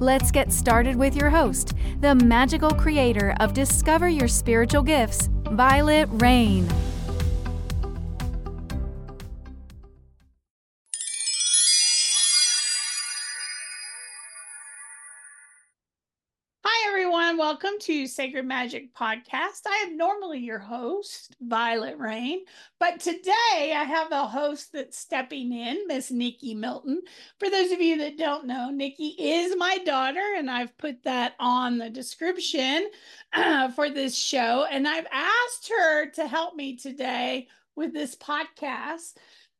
Let's get started with your host, the magical creator of Discover Your Spiritual Gifts, Vialet Rayne. Welcome to Sacred Magic Podcast. I am normally your host, Vialet Rayne, but today I have a host that's stepping in, Miss Nikki Milton. For those of you that don't know, Nikki is my daughter, and I've put that on the description uh, for this show. And I've asked her to help me today with this podcast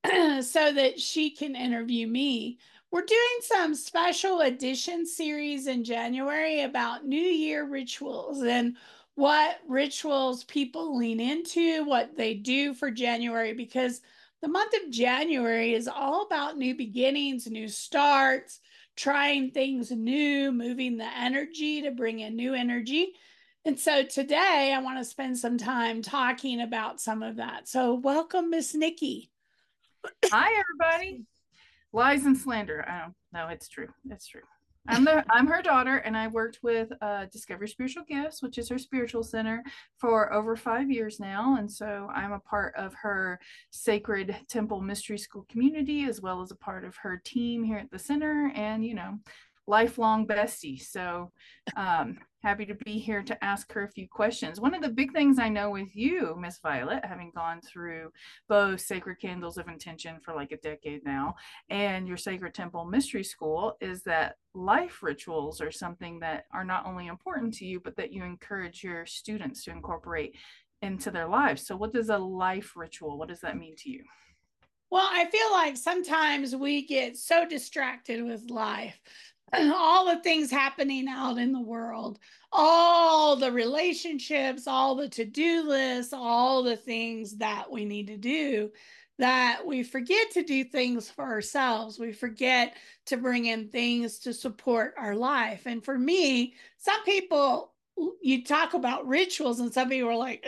so that she can interview me. We're doing some special edition series in January about New Year rituals and what rituals people lean into, what they do for January, because the month of January is all about new beginnings, new starts, trying things new, moving the energy to bring in new energy. And so today I want to spend some time talking about some of that. So, welcome, Miss Nikki. Hi, everybody lies and slander. I don't no, it's true. It's true. I'm the I'm her daughter, and I worked with uh, Discover Spiritual Gifts, which is her spiritual center, for over five years now, and so I'm a part of her Sacred Temple Mystery School community, as well as a part of her team here at the center, and you know, lifelong bestie. So um, happy to be here to ask her a few questions. One of the big things I know with you, Miss Vialet, having gone through both Sacred Candles of Intention for like a decade now and your Sacred Temple Mystery School, is that life rituals are something that are not only important to you, but that you encourage your students to incorporate into their lives. So, what does a life ritual? What does that mean to you? Well, I feel like sometimes we get so distracted with life all the things happening out in the world, all the relationships, all the to do lists, all the things that we need to do, that we forget to do things for ourselves. We forget to bring in things to support our life. And for me, some people, you talk about rituals, and some people are like,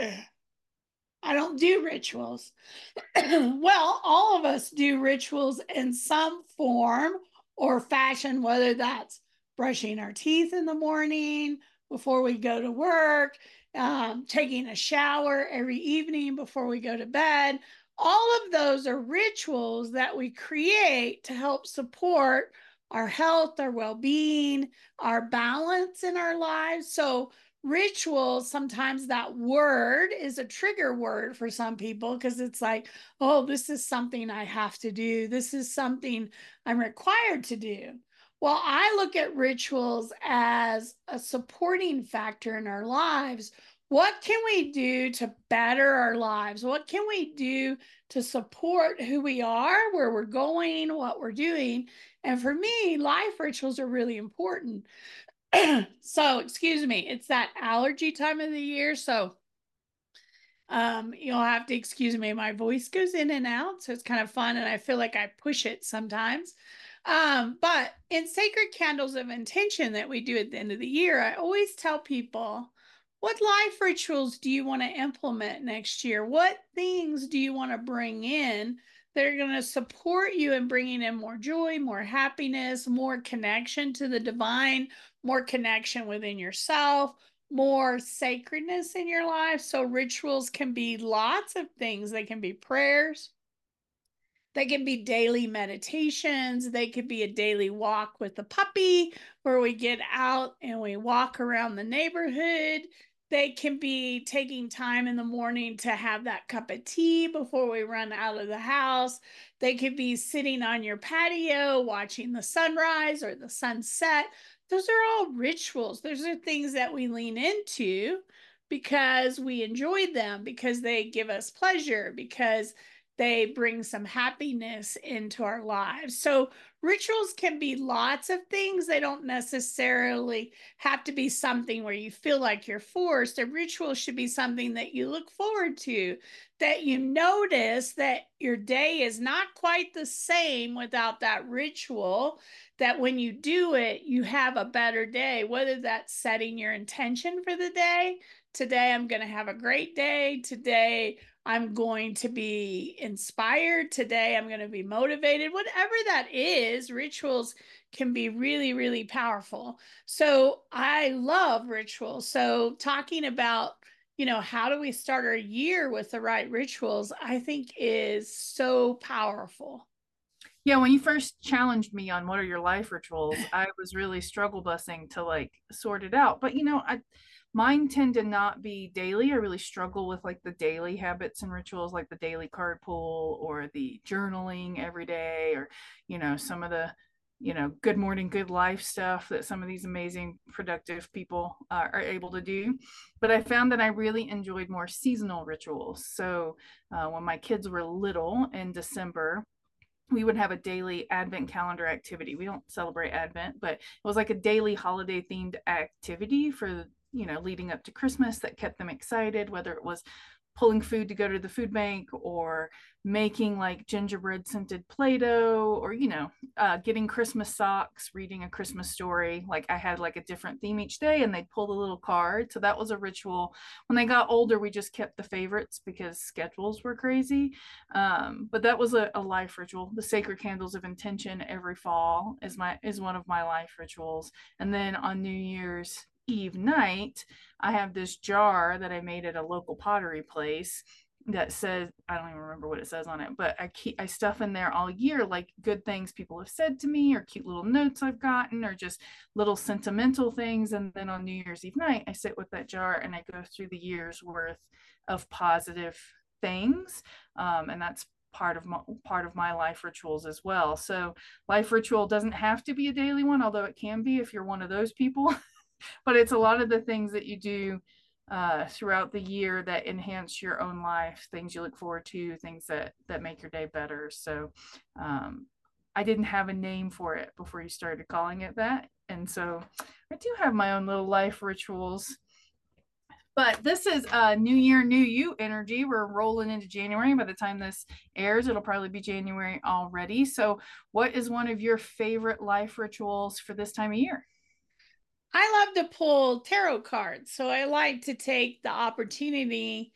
I don't do rituals. well, all of us do rituals in some form or fashion, whether that's brushing our teeth in the morning before we go to work, um, taking a shower every evening before we go to bed. All of those are rituals that we create to help support our health, our well being, our balance in our lives. So, rituals sometimes that word is a trigger word for some people because it's like oh this is something i have to do. This is something i'm required to do. Well i look at rituals as a supporting factor in our lives. What can we do to better our lives? What can we do to support who we are where we're going what we're doing? And for me life rituals are really important so excuse me, it's that allergy time of the year. So um, you'll have to excuse me. My voice goes in and out, so it's kind of fun, and I feel like I push it sometimes. Um, but in sacred candles of intention that we do at the end of the year, I always tell people what life rituals do you want to implement next year? What things do you want to bring in that are going to support you in bringing in more joy, more happiness, more connection to the divine, more connection within yourself, more sacredness in your life. So, rituals can be lots of things. They can be prayers, they can be daily meditations, they could be a daily walk with the puppy where we get out and we walk around the neighborhood. They can be taking time in the morning to have that cup of tea before we run out of the house. They could be sitting on your patio watching the sunrise or the sunset those are all rituals. Those are things that we lean into because we enjoy them, because they give us pleasure, because they bring some happiness into our lives. So, rituals can be lots of things. They don't necessarily have to be something where you feel like you're forced. A ritual should be something that you look forward to, that you notice that your day is not quite the same without that ritual. That when you do it, you have a better day, whether that's setting your intention for the day. Today, I'm going to have a great day. Today, I'm going to be inspired today. I'm going to be motivated. Whatever that is, rituals can be really, really powerful. So I love rituals. So talking about, you know, how do we start our year with the right rituals, I think is so powerful. Yeah, when you first challenged me on what are your life rituals, I was really struggle busing to like sort it out. But you know, I mine tend to not be daily. I really struggle with like the daily habits and rituals, like the daily card pull or the journaling every day, or, you know, some of the, you know, good morning, good life stuff that some of these amazing, productive people uh, are able to do. But I found that I really enjoyed more seasonal rituals. So uh, when my kids were little in December, we would have a daily advent calendar activity. We don't celebrate advent, but it was like a daily holiday themed activity for you know, leading up to Christmas that kept them excited, whether it was pulling food to go to the food bank or making like gingerbread scented play-doh or you know uh, getting christmas socks reading a christmas story. Like i had like a different theme each day and they'd pull the little card so that was a ritual. When they got older we just kept the favorites because schedules were crazy. Um, but that was a, a life ritual. The sacred candles of intention every fall is my is one of my life rituals. And then on new year's Eve night, I have this jar that I made at a local pottery place that says I don't even remember what it says on it, but I keep I stuff in there all year like good things people have said to me or cute little notes I've gotten or just little sentimental things and then on New Year's Eve night I sit with that jar and I go through the year's worth of positive things um, and that's part of my part of my life rituals as well. So life ritual doesn't have to be a daily one although it can be if you're one of those people. but it's a lot of the things that you do uh, throughout the year that enhance your own life, things you look forward to, things that that make your day better. So um, I didn't have a name for it before you started calling it that, and so I do have my own little life rituals. But this is a new year, new you energy. We're rolling into January. By the time this airs, it'll probably be January already. So, what is one of your favorite life rituals for this time of year? I love to pull tarot cards. So I like to take the opportunity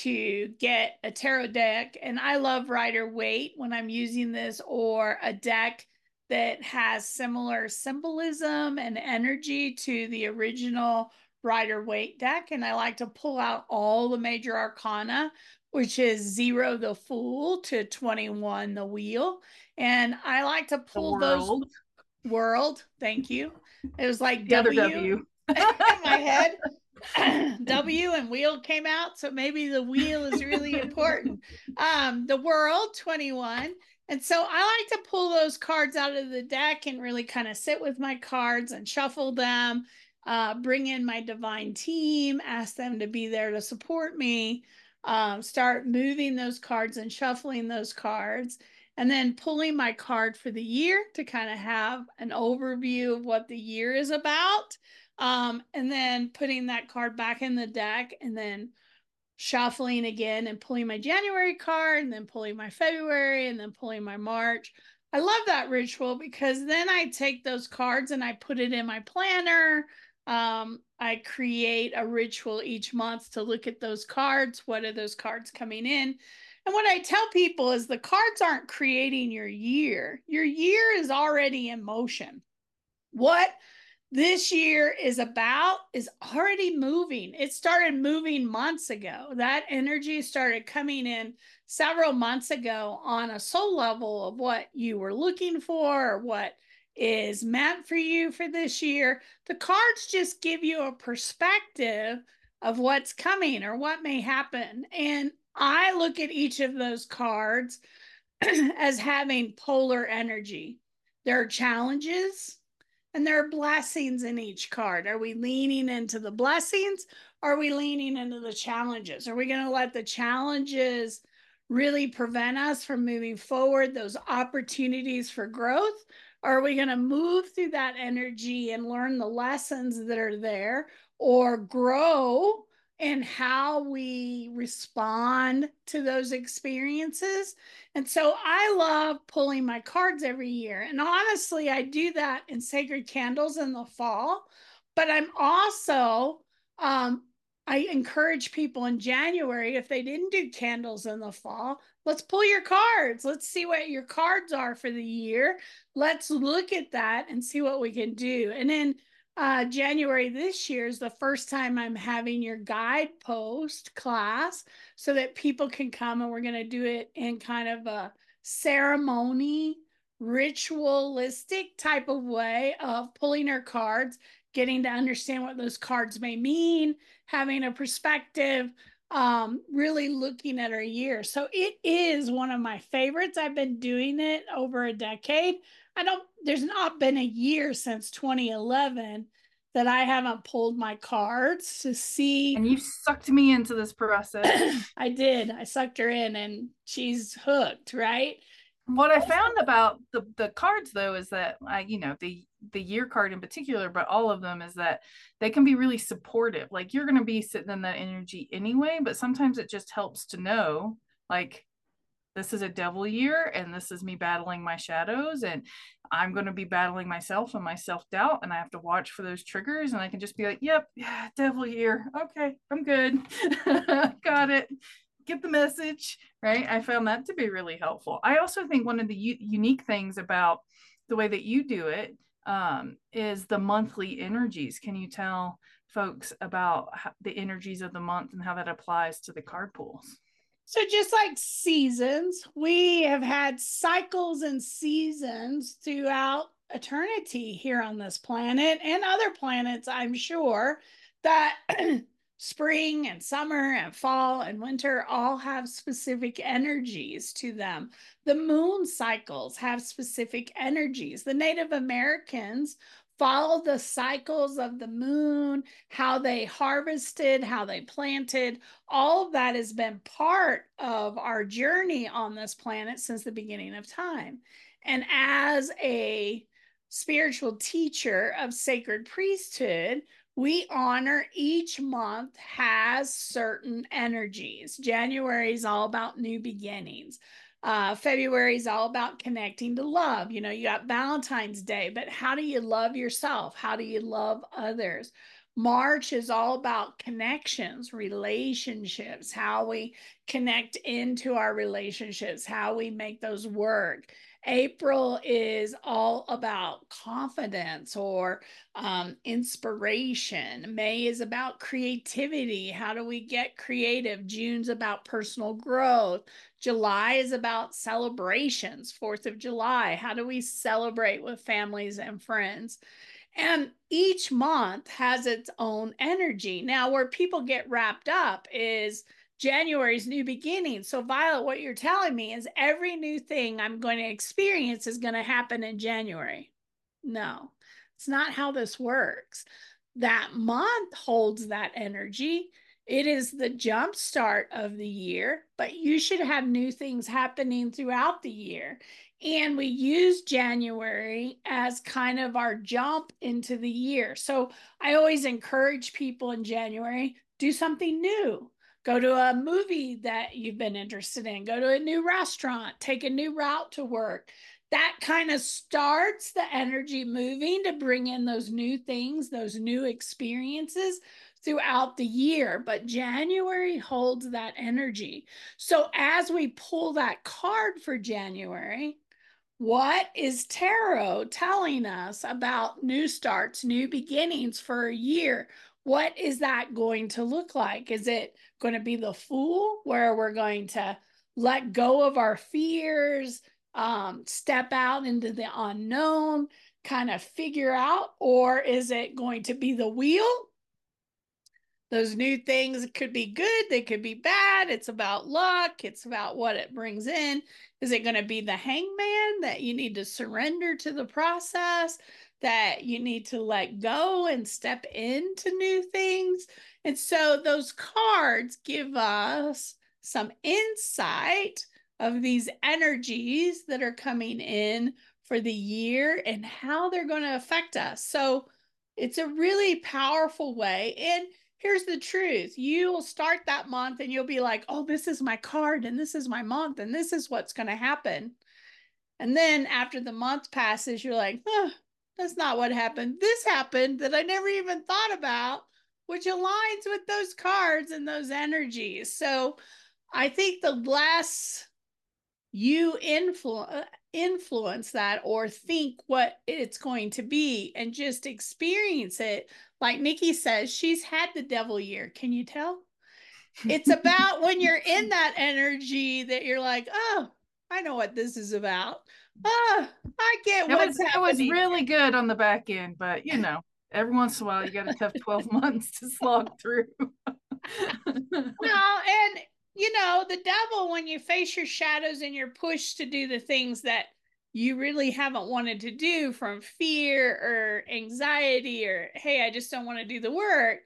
to get a tarot deck. And I love Rider Waite when I'm using this or a deck that has similar symbolism and energy to the original Rider Waite deck. And I like to pull out all the major arcana, which is zero the fool to 21 the wheel. And I like to pull those world. Thank you. It was like the W, w. in my head. w and wheel came out, so maybe the wheel is really important. Um, the world 21. And so I like to pull those cards out of the deck and really kind of sit with my cards and shuffle them, uh, bring in my divine team, ask them to be there to support me, um, start moving those cards and shuffling those cards and then pulling my card for the year to kind of have an overview of what the year is about. Um, and then putting that card back in the deck and then shuffling again and pulling my January card and then pulling my February and then pulling my March. I love that ritual because then I take those cards and I put it in my planner. Um, I create a ritual each month to look at those cards. What are those cards coming in? And what I tell people is the cards aren't creating your year, your year is already in motion. What this year is about is already moving. It started moving months ago. That energy started coming in several months ago on a soul level of what you were looking for or what is meant for you for this year. The cards just give you a perspective of what's coming or what may happen. And I look at each of those cards as having polar energy. There are challenges and there are blessings in each card. Are we leaning into the blessings? Are we leaning into the challenges? Are we going to let the challenges really prevent us from moving forward, those opportunities for growth? Are we going to move through that energy and learn the lessons that are there or grow in how we respond to those experiences? And so I love pulling my cards every year. And honestly, I do that in Sacred Candles in the fall, but I'm also um, I encourage people in January, if they didn't do candles in the fall, let's pull your cards. Let's see what your cards are for the year. Let's look at that and see what we can do. And then uh, January this year is the first time I'm having your guidepost class so that people can come and we're going to do it in kind of a ceremony, ritualistic type of way of pulling our cards getting to understand what those cards may mean, having a perspective, um, really looking at our year. So it is one of my favorites. I've been doing it over a decade. I don't, there's not been a year since 2011 that I haven't pulled my cards to see. And you sucked me into this process. I did. I sucked her in and she's hooked, right? What I found about the the cards though is that I, you know, the the year card in particular, but all of them is that they can be really supportive. Like you're going to be sitting in that energy anyway, but sometimes it just helps to know like this is a devil year and this is me battling my shadows and I'm going to be battling myself and my self-doubt and I have to watch for those triggers and I can just be like, "Yep, yeah, devil year. Okay, I'm good. Got it." Get the message, right? I found that to be really helpful. I also think one of the u- unique things about the way that you do it um, is the monthly energies. Can you tell folks about how, the energies of the month and how that applies to the card pools? So, just like seasons, we have had cycles and seasons throughout eternity here on this planet and other planets, I'm sure, that spring and summer and fall and winter all have specific energies to them. The moon cycles have specific energies. The Native Americans follow the cycles of the moon, how they harvested, how they planted. All of that has been part of our journey on this planet since the beginning of time. And as a spiritual teacher of sacred priesthood, we honor each month has certain energies. January is all about new beginnings. Uh, February is all about connecting to love. You know, you got Valentine's Day, but how do you love yourself? How do you love others? March is all about connections, relationships, how we connect into our relationships, how we make those work. April is all about confidence or um, inspiration. May is about creativity. How do we get creative? June's about personal growth. July is about celebrations, 4th of July. How do we celebrate with families and friends? And each month has its own energy. Now, where people get wrapped up is January's new beginning. So, Vialet, what you're telling me is every new thing I'm going to experience is going to happen in January. No, it's not how this works. That month holds that energy. It is the jump start of the year, but you should have new things happening throughout the year. And we use January as kind of our jump into the year. So I always encourage people in January do something new go to a movie that you've been interested in, go to a new restaurant, take a new route to work. That kind of starts the energy moving to bring in those new things, those new experiences throughout the year. But January holds that energy. So as we pull that card for January, what is tarot telling us about new starts, new beginnings for a year? What is that going to look like? Is it going to be the fool where we're going to let go of our fears, um, step out into the unknown, kind of figure out? Or is it going to be the wheel? Those new things could be good, they could be bad. It's about luck, it's about what it brings in. Is it going to be the hangman that you need to surrender to the process? That you need to let go and step into new things. And so those cards give us some insight of these energies that are coming in for the year and how they're going to affect us. So it's a really powerful way. And here's the truth you'll start that month and you'll be like, oh, this is my card and this is my month and this is what's going to happen. And then after the month passes, you're like, oh, that's not what happened. This happened that I never even thought about, which aligns with those cards and those energies. So I think the less you uh, influence that or think what it's going to be and just experience it like nikki says she's had the devil year can you tell it's about when you're in that energy that you're like oh i know what this is about oh i get it what's was, happening. it was really good on the back end but you know every once in a while you got a tough 12 months to slog through well and you know, the devil, when you face your shadows and you're pushed to do the things that you really haven't wanted to do from fear or anxiety or, hey, I just don't want to do the work.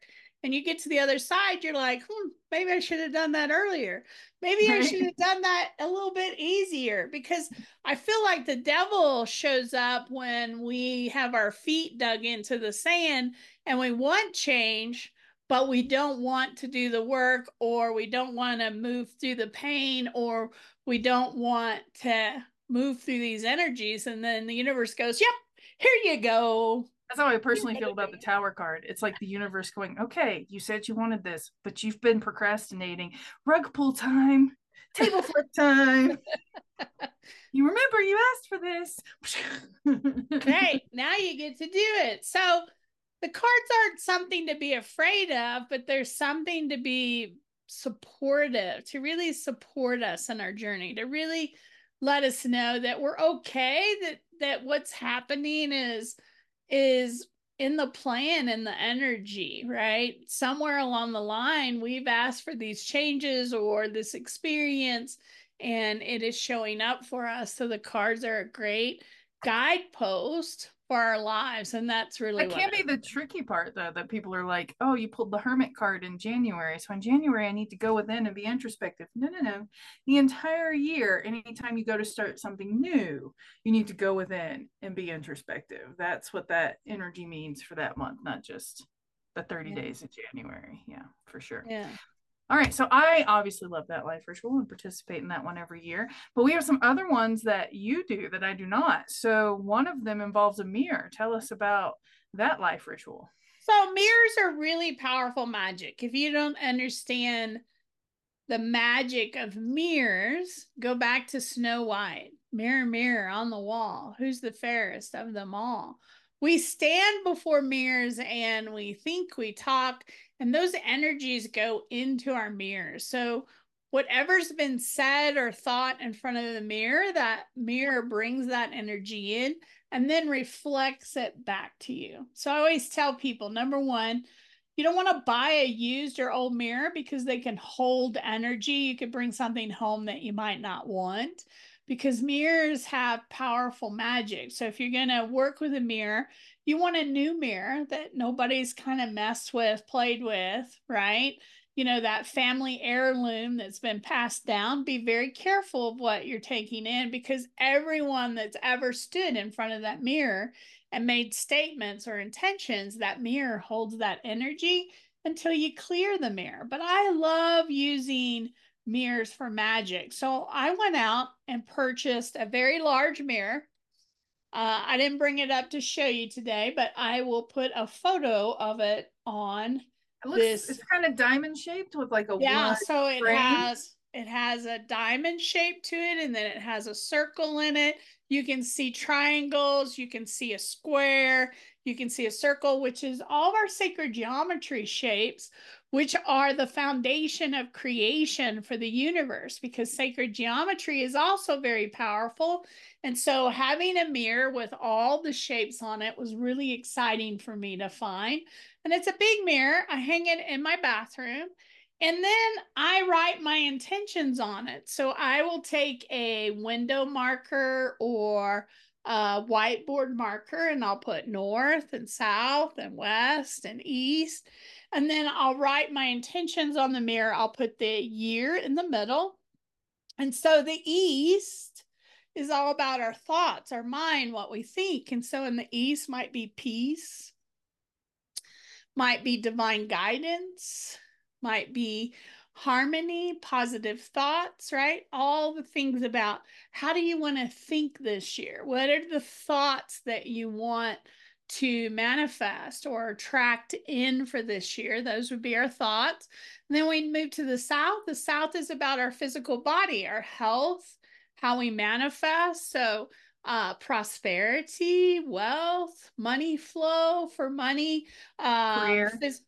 And you get to the other side, you're like, hmm, maybe I should have done that earlier. Maybe I should have done that a little bit easier because I feel like the devil shows up when we have our feet dug into the sand and we want change but we don't want to do the work or we don't want to move through the pain or we don't want to move through these energies. And then the universe goes yep here you go that's how i personally feel about the tower card it's like the universe going okay you said you wanted this but you've been procrastinating. Rug pull time. Table flip time. You remember you asked for this. Great. Now you get to do it. So the cards aren't something to be afraid of, but there's something to be supportive, to really support us in our journey, to really let us know that we're okay, that that what's happening is is in the plan and the energy, right? Somewhere along the line, we've asked for these changes or this experience, and it is showing up for us. So the cards are a great guidepost for our lives and that's really that can be the tricky part though that people are like oh you pulled the hermit card in january so in january i need to go within and be introspective. No no no. The entire year anytime you go to start something new you need to go within and be introspective. That's what that energy means for that month not just the 30 yeah. days of january. Yeah for sure. Yeah all right, so I obviously love that life ritual and participate in that one every year. But we have some other ones that you do that I do not. So one of them involves a mirror. Tell us about that life ritual. So mirrors are really powerful magic. If you don't understand the magic of mirrors, go back to Snow White. Mirror, mirror on the wall, who's the fairest of them all? We stand before mirrors and we think, we talk, and those energies go into our mirrors. So whatever's been said or thought in front of the mirror, that mirror brings that energy in and then reflects it back to you. So I always tell people number one, you don't want to buy a used or old mirror because they can hold energy. You could bring something home that you might not want because mirrors have powerful magic. So if you're going to work with a mirror, you want a new mirror that nobody's kind of messed with, played with, right? You know, that family heirloom that's been passed down. Be very careful of what you're taking in because everyone that's ever stood in front of that mirror and made statements or intentions, that mirror holds that energy until you clear the mirror. But I love using mirrors for magic. So I went out and purchased a very large mirror uh, I didn't bring it up to show you today, but I will put a photo of it on it looks, this. It's kind of diamond shaped with like a yeah. So it frame. has it has a diamond shape to it, and then it has a circle in it. You can see triangles. You can see a square. You can see a circle, which is all of our sacred geometry shapes, which are the foundation of creation for the universe, because sacred geometry is also very powerful and so having a mirror with all the shapes on it was really exciting for me to find. And it's a big mirror. I hang it in my bathroom. And then I write my intentions on it. So I will take a window marker or a whiteboard marker and I'll put north and south and west and east. And then I'll write my intentions on the mirror. I'll put the year in the middle. And so the east is all about our thoughts, our mind, what we think. And so in the east might be peace, might be divine guidance, might be harmony, positive thoughts, right? All the things about how do you want to think this year? What are the thoughts that you want to manifest or attract in for this year? Those would be our thoughts. And then we move to the south. The south is about our physical body, our health, how we manifest. So, uh, prosperity, wealth, money flow for money, uh, career. Phys-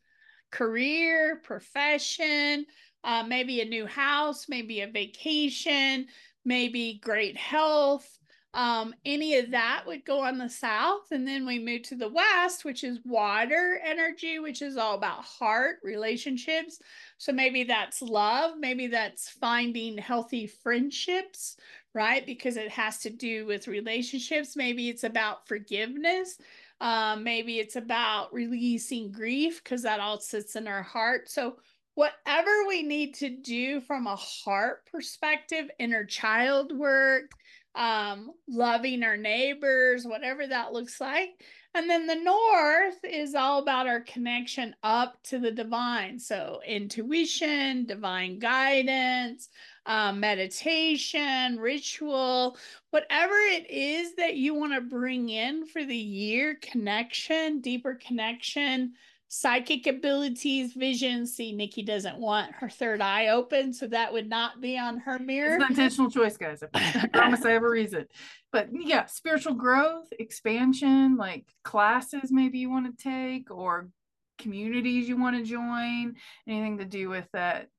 career, profession, uh, maybe a new house, maybe a vacation, maybe great health. Um, any of that would go on the south. And then we move to the west, which is water energy, which is all about heart relationships. So maybe that's love, maybe that's finding healthy friendships, right? Because it has to do with relationships. Maybe it's about forgiveness. Um, maybe it's about releasing grief because that all sits in our heart. So whatever we need to do from a heart perspective, inner child work, um, loving our neighbors, whatever that looks like. And then the north is all about our connection up to the divine. So, intuition, divine guidance, um, meditation, ritual, whatever it is that you want to bring in for the year, connection, deeper connection psychic abilities, vision. See, Nikki doesn't want her third eye open, so that would not be on her mirror. It's an intentional choice, guys. I promise I have a reason. But yeah, spiritual growth, expansion, like classes maybe you want to take or communities you want to join, anything to do with that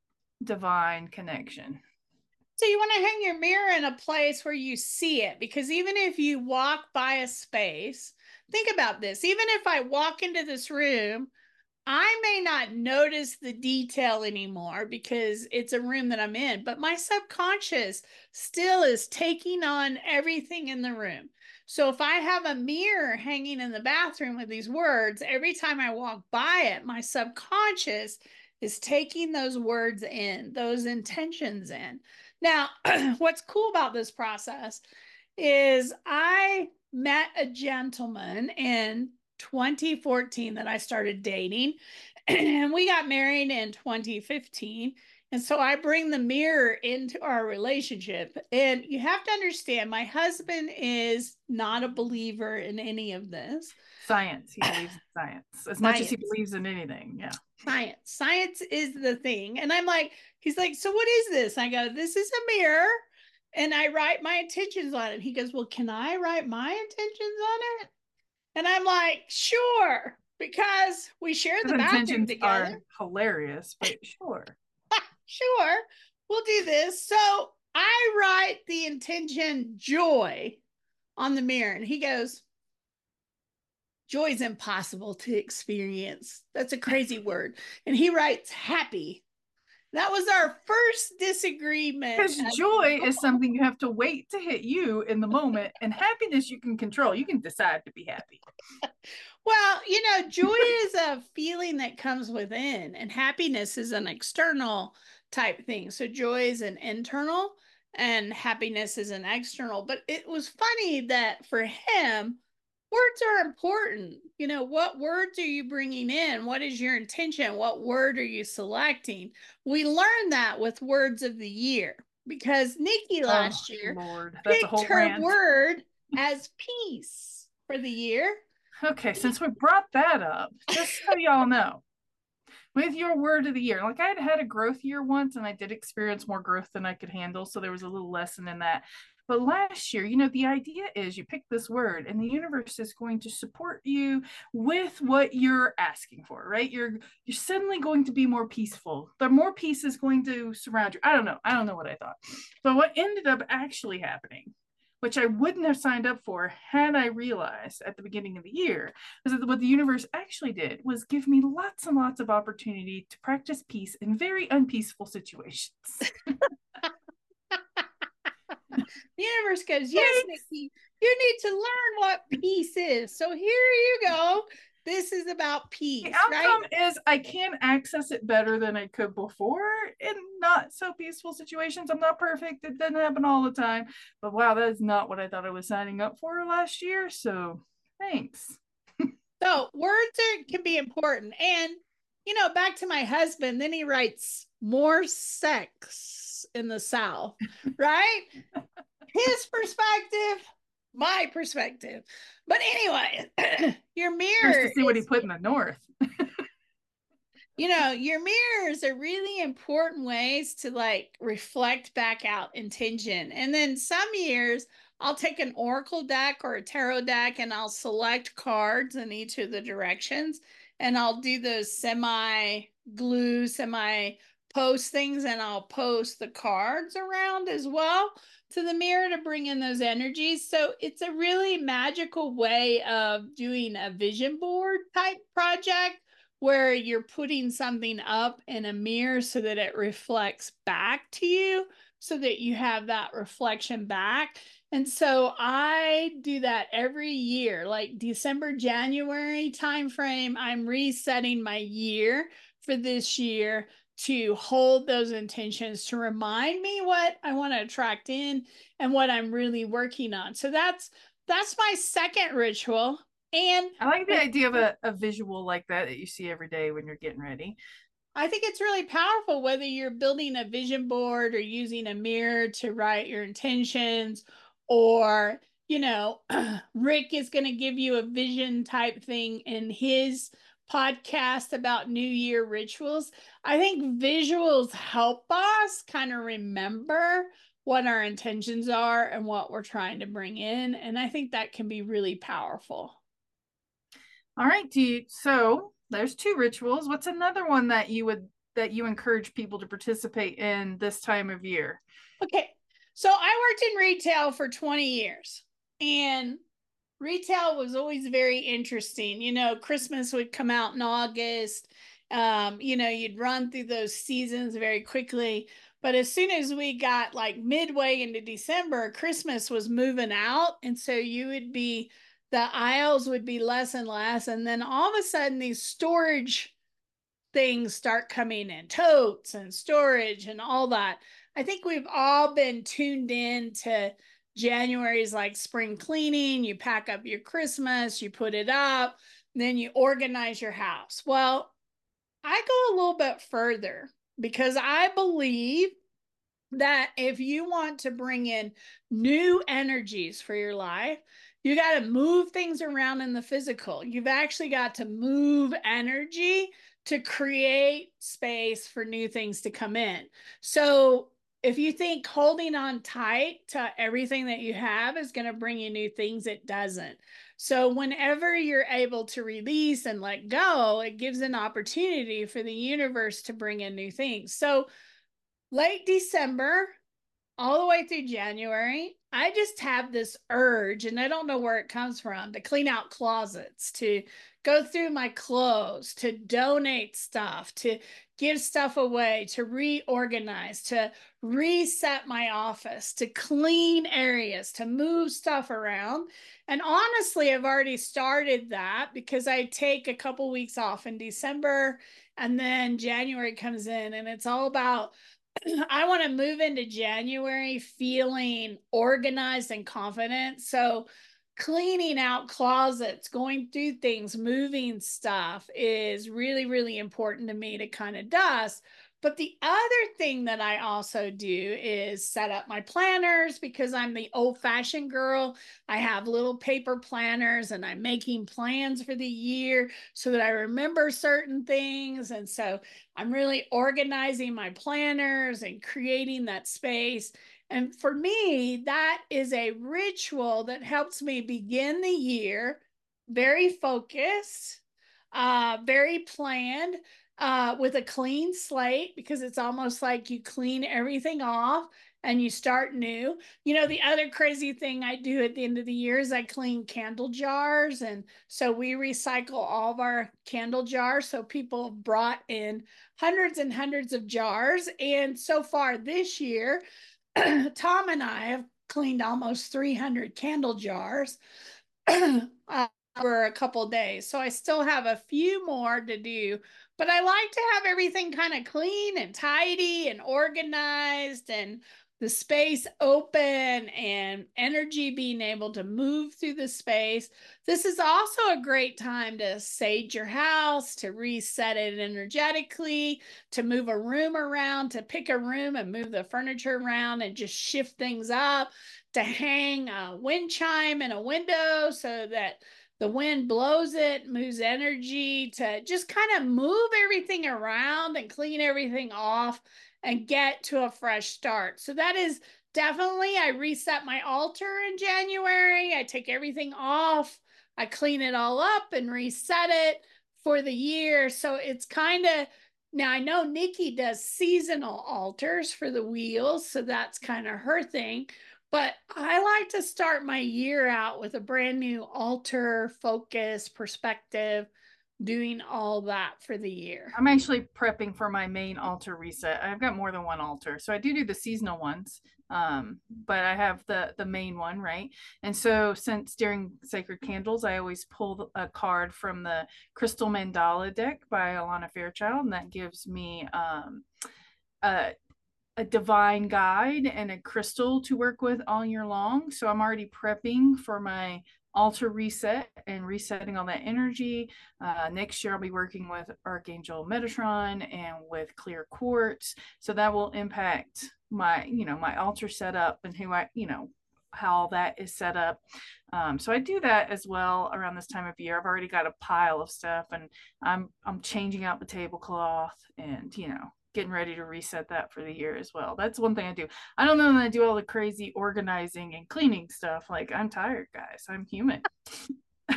divine connection. So you want to hang your mirror in a place where you see it because even if you walk by a space, think about this. Even if I walk into this room I may not notice the detail anymore because it's a room that I'm in, but my subconscious still is taking on everything in the room. So if I have a mirror hanging in the bathroom with these words, every time I walk by it, my subconscious is taking those words in, those intentions in. Now, what's cool about this process is I met a gentleman in 2014 that I started dating, and we got married in 2015. And so I bring the mirror into our relationship. And you have to understand, my husband is not a believer in any of this. Science. He believes in science as science. much as he believes in anything. Yeah. Science. Science is the thing. And I'm like, he's like, so what is this? I go, this is a mirror. And I write my intentions on it. He goes, well, can I write my intentions on it? And I'm like, sure, because we share the bathroom together. Are hilarious, but sure. sure, we'll do this. So I write the intention joy on the mirror, and he goes, Joy is impossible to experience. That's a crazy word. And he writes happy that was our first disagreement. Because joy is something you have to wait to hit you in the moment, and happiness you can control. You can decide to be happy. well, you know, joy is a feeling that comes within, and happiness is an external type thing. So, joy is an internal, and happiness is an external. But it was funny that for him, words are important. You know, what words are you bringing in? What is your intention? What word are you selecting? We learned that with words of the year because Nikki oh, last oh, year Lord. Picked her rant. word as peace for the year. Okay, since we brought that up, just so y'all know, with your word of the year, like I had had a growth year once and I did experience more growth than I could handle. So there was a little lesson in that. But last year, you know, the idea is you pick this word and the universe is going to support you with what you're asking for, right? You're you're suddenly going to be more peaceful. The more peace is going to surround you. I don't know. I don't know what I thought. But what ended up actually happening which I wouldn't have signed up for had I realized at the beginning of the year, was that what the universe actually did was give me lots and lots of opportunity to practice peace in very unpeaceful situations. the universe goes, Yes, Nikki, you need to learn what peace is. So here you go. This is about peace. The outcome right? is I can access it better than I could before in not so peaceful situations. I'm not perfect. It doesn't happen all the time. But wow, that is not what I thought I was signing up for last year. So thanks. so words are, can be important. And, you know, back to my husband, then he writes more sex in the South, right? His perspective, my perspective. But anyway, your mirror. to see what he put in the north. you know, your mirrors are really important ways to like reflect back out intention. And then some years I'll take an oracle deck or a tarot deck and I'll select cards in each of the directions and I'll do those semi glue, semi post things and I'll post the cards around as well to the mirror to bring in those energies. So it's a really magical way of doing a vision board type project where you're putting something up in a mirror so that it reflects back to you so that you have that reflection back. And so I do that every year, like December, January timeframe. I'm resetting my year for this year to hold those intentions to remind me what I want to attract in and what I'm really working on. So that's that's my second ritual. And I like the idea of a, a visual like that that you see every day when you're getting ready. I think it's really powerful whether you're building a vision board or using a mirror to write your intentions or you know Rick is going to give you a vision type thing in his podcast about New Year rituals. I think visuals help us kind of remember what our intentions are and what we're trying to bring in. And I think that can be really powerful. All right, do you, so there's two rituals. What's another one that you would that you encourage people to participate in this time of year? Okay. So I worked in retail for 20 years and retail was always very interesting. You know, Christmas would come out in August. Um, you know, you'd run through those seasons very quickly. But as soon as we got like midway into December, Christmas was moving out. And so you would be, the aisles would be less and less. And then all of a sudden, these storage things start coming in totes and storage and all that. I think we've all been tuned in to January is like spring cleaning. You pack up your Christmas, you put it up, then you organize your house. Well, I go a little bit further because I believe that if you want to bring in new energies for your life, you got to move things around in the physical. You've actually got to move energy to create space for new things to come in. So if you think holding on tight to everything that you have is going to bring you new things, it doesn't. So, whenever you're able to release and let go, it gives an opportunity for the universe to bring in new things. So, late December, all the way through January, I just have this urge, and I don't know where it comes from, to clean out closets, to go through my clothes, to donate stuff, to give stuff away, to reorganize, to reset my office, to clean areas, to move stuff around. And honestly, I've already started that because I take a couple weeks off in December and then January comes in and it's all about I want to move into January feeling organized and confident. So cleaning out closets, going through things, moving stuff is really, really important to me to kind of dust. But the other thing that I also do is set up my planners because I'm the old fashioned girl. I have little paper planners and I'm making plans for the year so that I remember certain things. And so I'm really organizing my planners and creating that space. And for me, that is a ritual that helps me begin the year very focused, uh, very planned, uh, with a clean slate because it's almost like you clean everything off and you start new. You know, the other crazy thing I do at the end of the year is I clean candle jars. And so we recycle all of our candle jars. So people brought in hundreds and hundreds of jars. And so far this year, Tom and I have cleaned almost 300 candle jars. uh, for a couple days. So I still have a few more to do, but I like to have everything kind of clean and tidy and organized and the space open and energy being able to move through the space. This is also a great time to sage your house, to reset it energetically, to move a room around, to pick a room and move the furniture around and just shift things up, to hang a wind chime in a window so that the wind blows it, moves energy to just kind of move everything around and clean everything off and get to a fresh start. So that is definitely, I reset my altar in January. I take everything off, I clean it all up and reset it for the year. So it's kind of, now I know Nikki does seasonal altars for the wheels. So that's kind of her thing. But I like to start my year out with a brand new altar, focus, perspective doing all that for the year. I'm actually prepping for my main altar reset. I've got more than one altar. So I do do the seasonal ones. Um, but I have the the main one, right? And so since during Sacred Candles, I always pull a card from the Crystal Mandala deck by Alana Fairchild, and that gives me um a a divine guide and a crystal to work with all year long. So I'm already prepping for my altar reset and resetting all that energy. Uh, next year, I'll be working with Archangel Metatron and with clear quartz. So that will impact my, you know, my altar setup and who I, you know, how that is set up. Um, so I do that as well around this time of year. I've already got a pile of stuff and I'm I'm changing out the tablecloth and you know getting ready to reset that for the year as well. That's one thing I do. I don't know that I do all the crazy organizing and cleaning stuff. Like I'm tired, guys. I'm human.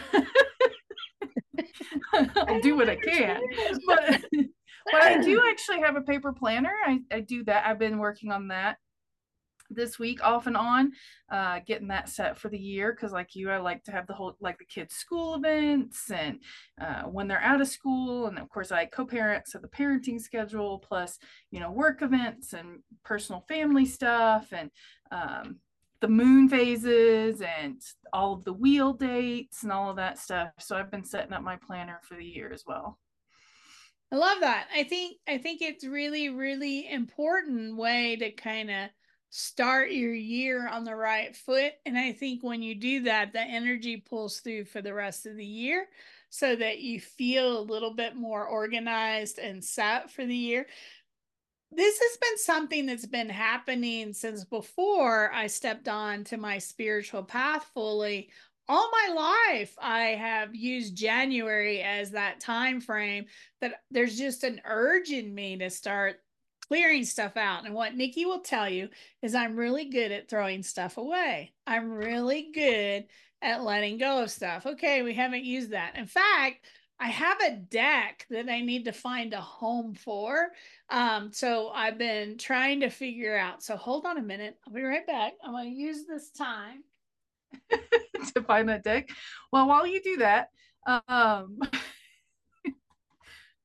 I'll do what I can. But but I do actually have a paper planner. I, I do that. I've been working on that this week off and on uh, getting that set for the year because like you i like to have the whole like the kids school events and uh, when they're out of school and of course i co-parent so the parenting schedule plus you know work events and personal family stuff and um, the moon phases and all of the wheel dates and all of that stuff. So i've been setting up my planner for the year as well. I love that. I think i think it's really really important way to kind of start your year on the right foot. And I think when you do that, the energy pulls through for the rest of the year so that you feel a little bit more organized and set for the year. This has been something that's been happening since before I stepped on to my spiritual path fully. All my life, I have used January as that time frame that there's just an urge in me to start clearing stuff out. And what Nikki will tell you is I'm really good at throwing stuff away. I'm really good at letting go of stuff. Okay, we haven't used that. In fact, I have a deck that I need to find a home for. Um, so I've been trying to figure out. So hold on a minute. I'll be right back. I'm going to use this time to find that deck. Well, while you do that, um,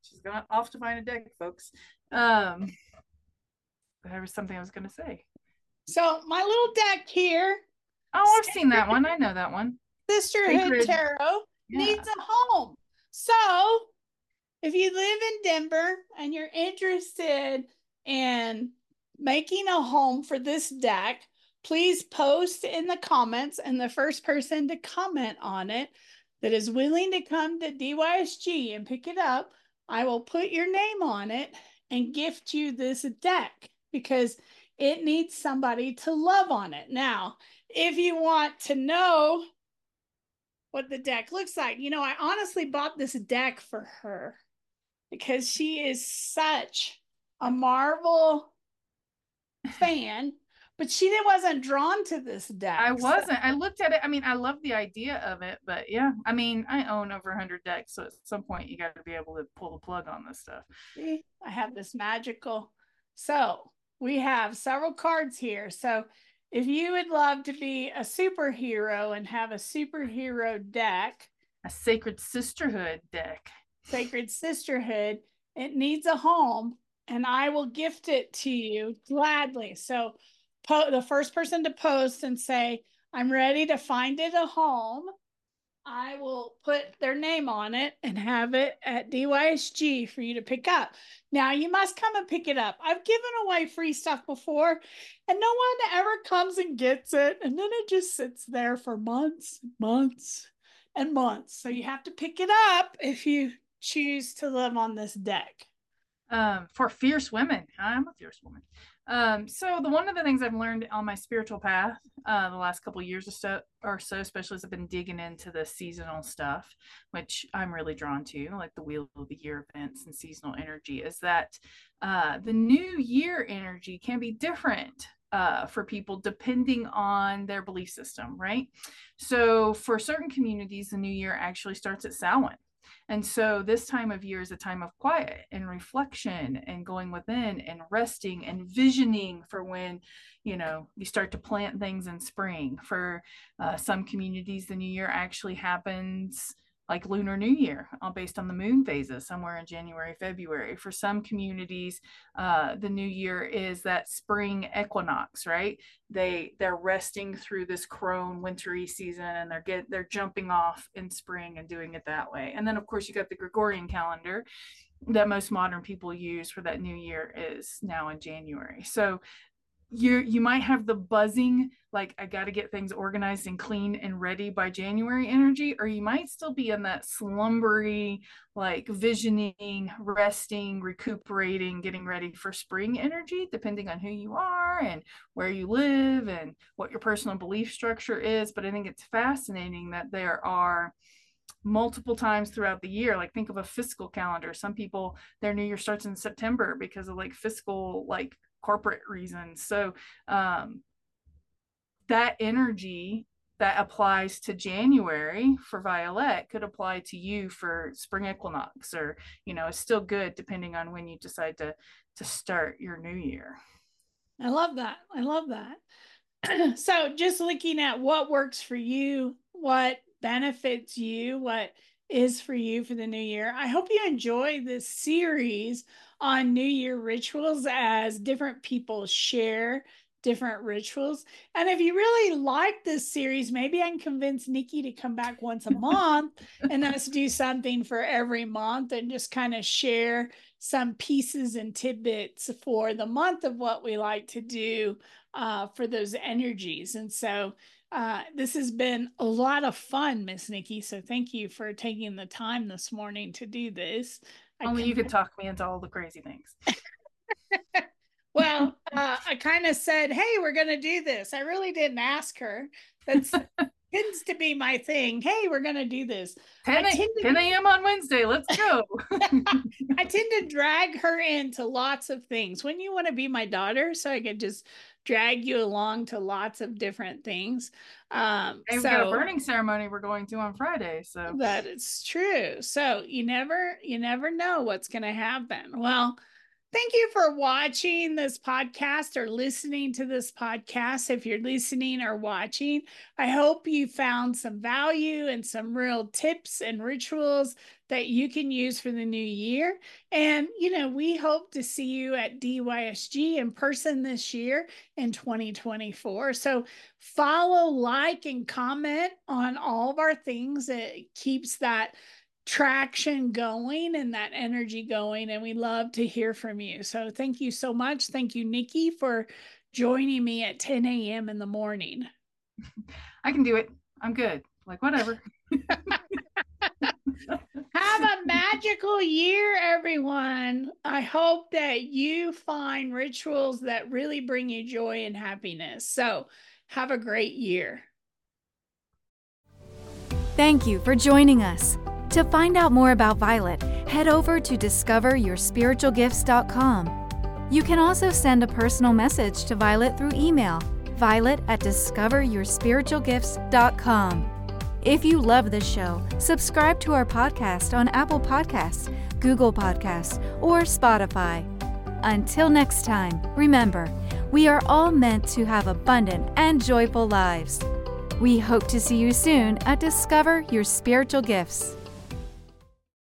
she's going off to find a deck, folks. Um, there was something I was going to say. So my little deck here. Oh, I've seen that one. I know that one. Sisterhood. Tarot yeah. needs a home. So if you live in Denver and you're interested in making a home for this deck, please post in the comments and the first person to comment on it that is willing to come to DYSG and pick it up, I will put your name on it and gift you this deck because it needs somebody to love on it. Now, if you want to know what the deck looks like, you know, I honestly bought this deck for her because she is such a Marvel fan, but she wasn't drawn to this deck. I wasn't. So. I looked at it. I mean, I love the idea of it, but yeah, I mean, I own over 100 decks, so at some point you got to be able to pull the plug on this stuff. See, I have this magical. So we have several cards here. So if you would love to be a superhero and have a superhero deck, a sacred sisterhood deck, sacred sisterhood, it needs a home and I will gift it to you gladly. So po- the first person to post and say, I'm ready to find it a home. I will put their name on it and have it at DYSG for you to pick up. Now you must come and pick it up. I've given away free stuff before and no one ever comes and gets it. And then it just sits there for months, months, and months. So you have to pick it up if you choose to live on this deck. Um, for fierce women. I'm a fierce woman. Um, so the one of the things I've learned on my spiritual path uh, the last couple years or so, or so, especially as I've been digging into the seasonal stuff, which I'm really drawn to, like the Wheel of the Year events and seasonal energy, is that uh, the New Year energy can be different uh, for people depending on their belief system, right? So for certain communities, the New Year actually starts at Samhain. And so this time of year is a time of quiet and reflection and going within and resting and visioning for when, you know, you start to plant things in spring. For uh, some communities, the new year actually happens like Lunar New Year, all based on the moon phases, somewhere in January, February. For some communities, uh, the New Year is that spring equinox, right? They they're resting through this crone wintry season, and they're get they're jumping off in spring and doing it that way. And then of course you got the Gregorian calendar that most modern people use for that New Year is now in January. So you you might have the buzzing like i got to get things organized and clean and ready by january energy or you might still be in that slumbery like visioning resting recuperating getting ready for spring energy depending on who you are and where you live and what your personal belief structure is but i think it's fascinating that there are multiple times throughout the year like think of a fiscal calendar. Some people their new year starts in september because of like fiscal like corporate reasons. So um, that energy that applies to January for Vialet could apply to you for spring equinox, or you know, it's still good depending on when you decide to to start your new year. I love that. I love that. so just looking at what works for you, what benefits you, what is for you for the new year. I hope you enjoy this series on New Year rituals as different people share different rituals. And if you really like this series, maybe I can convince Nikki to come back once a month and us do something for every month and just kind of share some pieces and tidbits for the month of what we like to do uh, for those energies. And so uh, this has been a lot of fun, Miss Nikki. So thank you for taking the time this morning to do this. Only you could talk me into all the crazy things. well, uh, I kind of said, "Hey, we're going to do this." I really didn't ask her. That's tends to be my thing. Hey, we're going to do this. 10, a- 10 a.m. on Wednesday. Let's go. I tend to drag her into lots of things. When you want to be my daughter, so I could just drag you along to lots of different things. Um, and so, we got a burning ceremony we're going to on Friday. So that is true. So you never, you never know what's going to happen. Well, Thank you for watching this podcast or listening to this podcast. If you're listening or watching, I hope you found some value and some real tips and rituals that you can use for the new year. And, you know, we hope to see you at DYSG in person this year in 2024. So follow, like, and comment on all of our things. It keeps that traction going and that energy going. And we love to hear from you. So thank you so much. Thank you, Nikki, for joining me at 10 a.m. in the morning. I can do it. I'm good. Like, whatever. Have a magical year, everyone. I hope that you find rituals that really bring you joy and happiness. So, have a great year. Thank you for joining us. To find out more about Vialet, head over to discoveryourspiritualgifts.com. You can also send a personal message to Vialet through email, vialet at discoveryourspiritualgifts.com. If you love this show, subscribe to our podcast on Apple Podcasts, Google Podcasts, or Spotify. Until next time, remember, we are all meant to have abundant and joyful lives. We hope to see you soon at Discover Your Spiritual Gifts.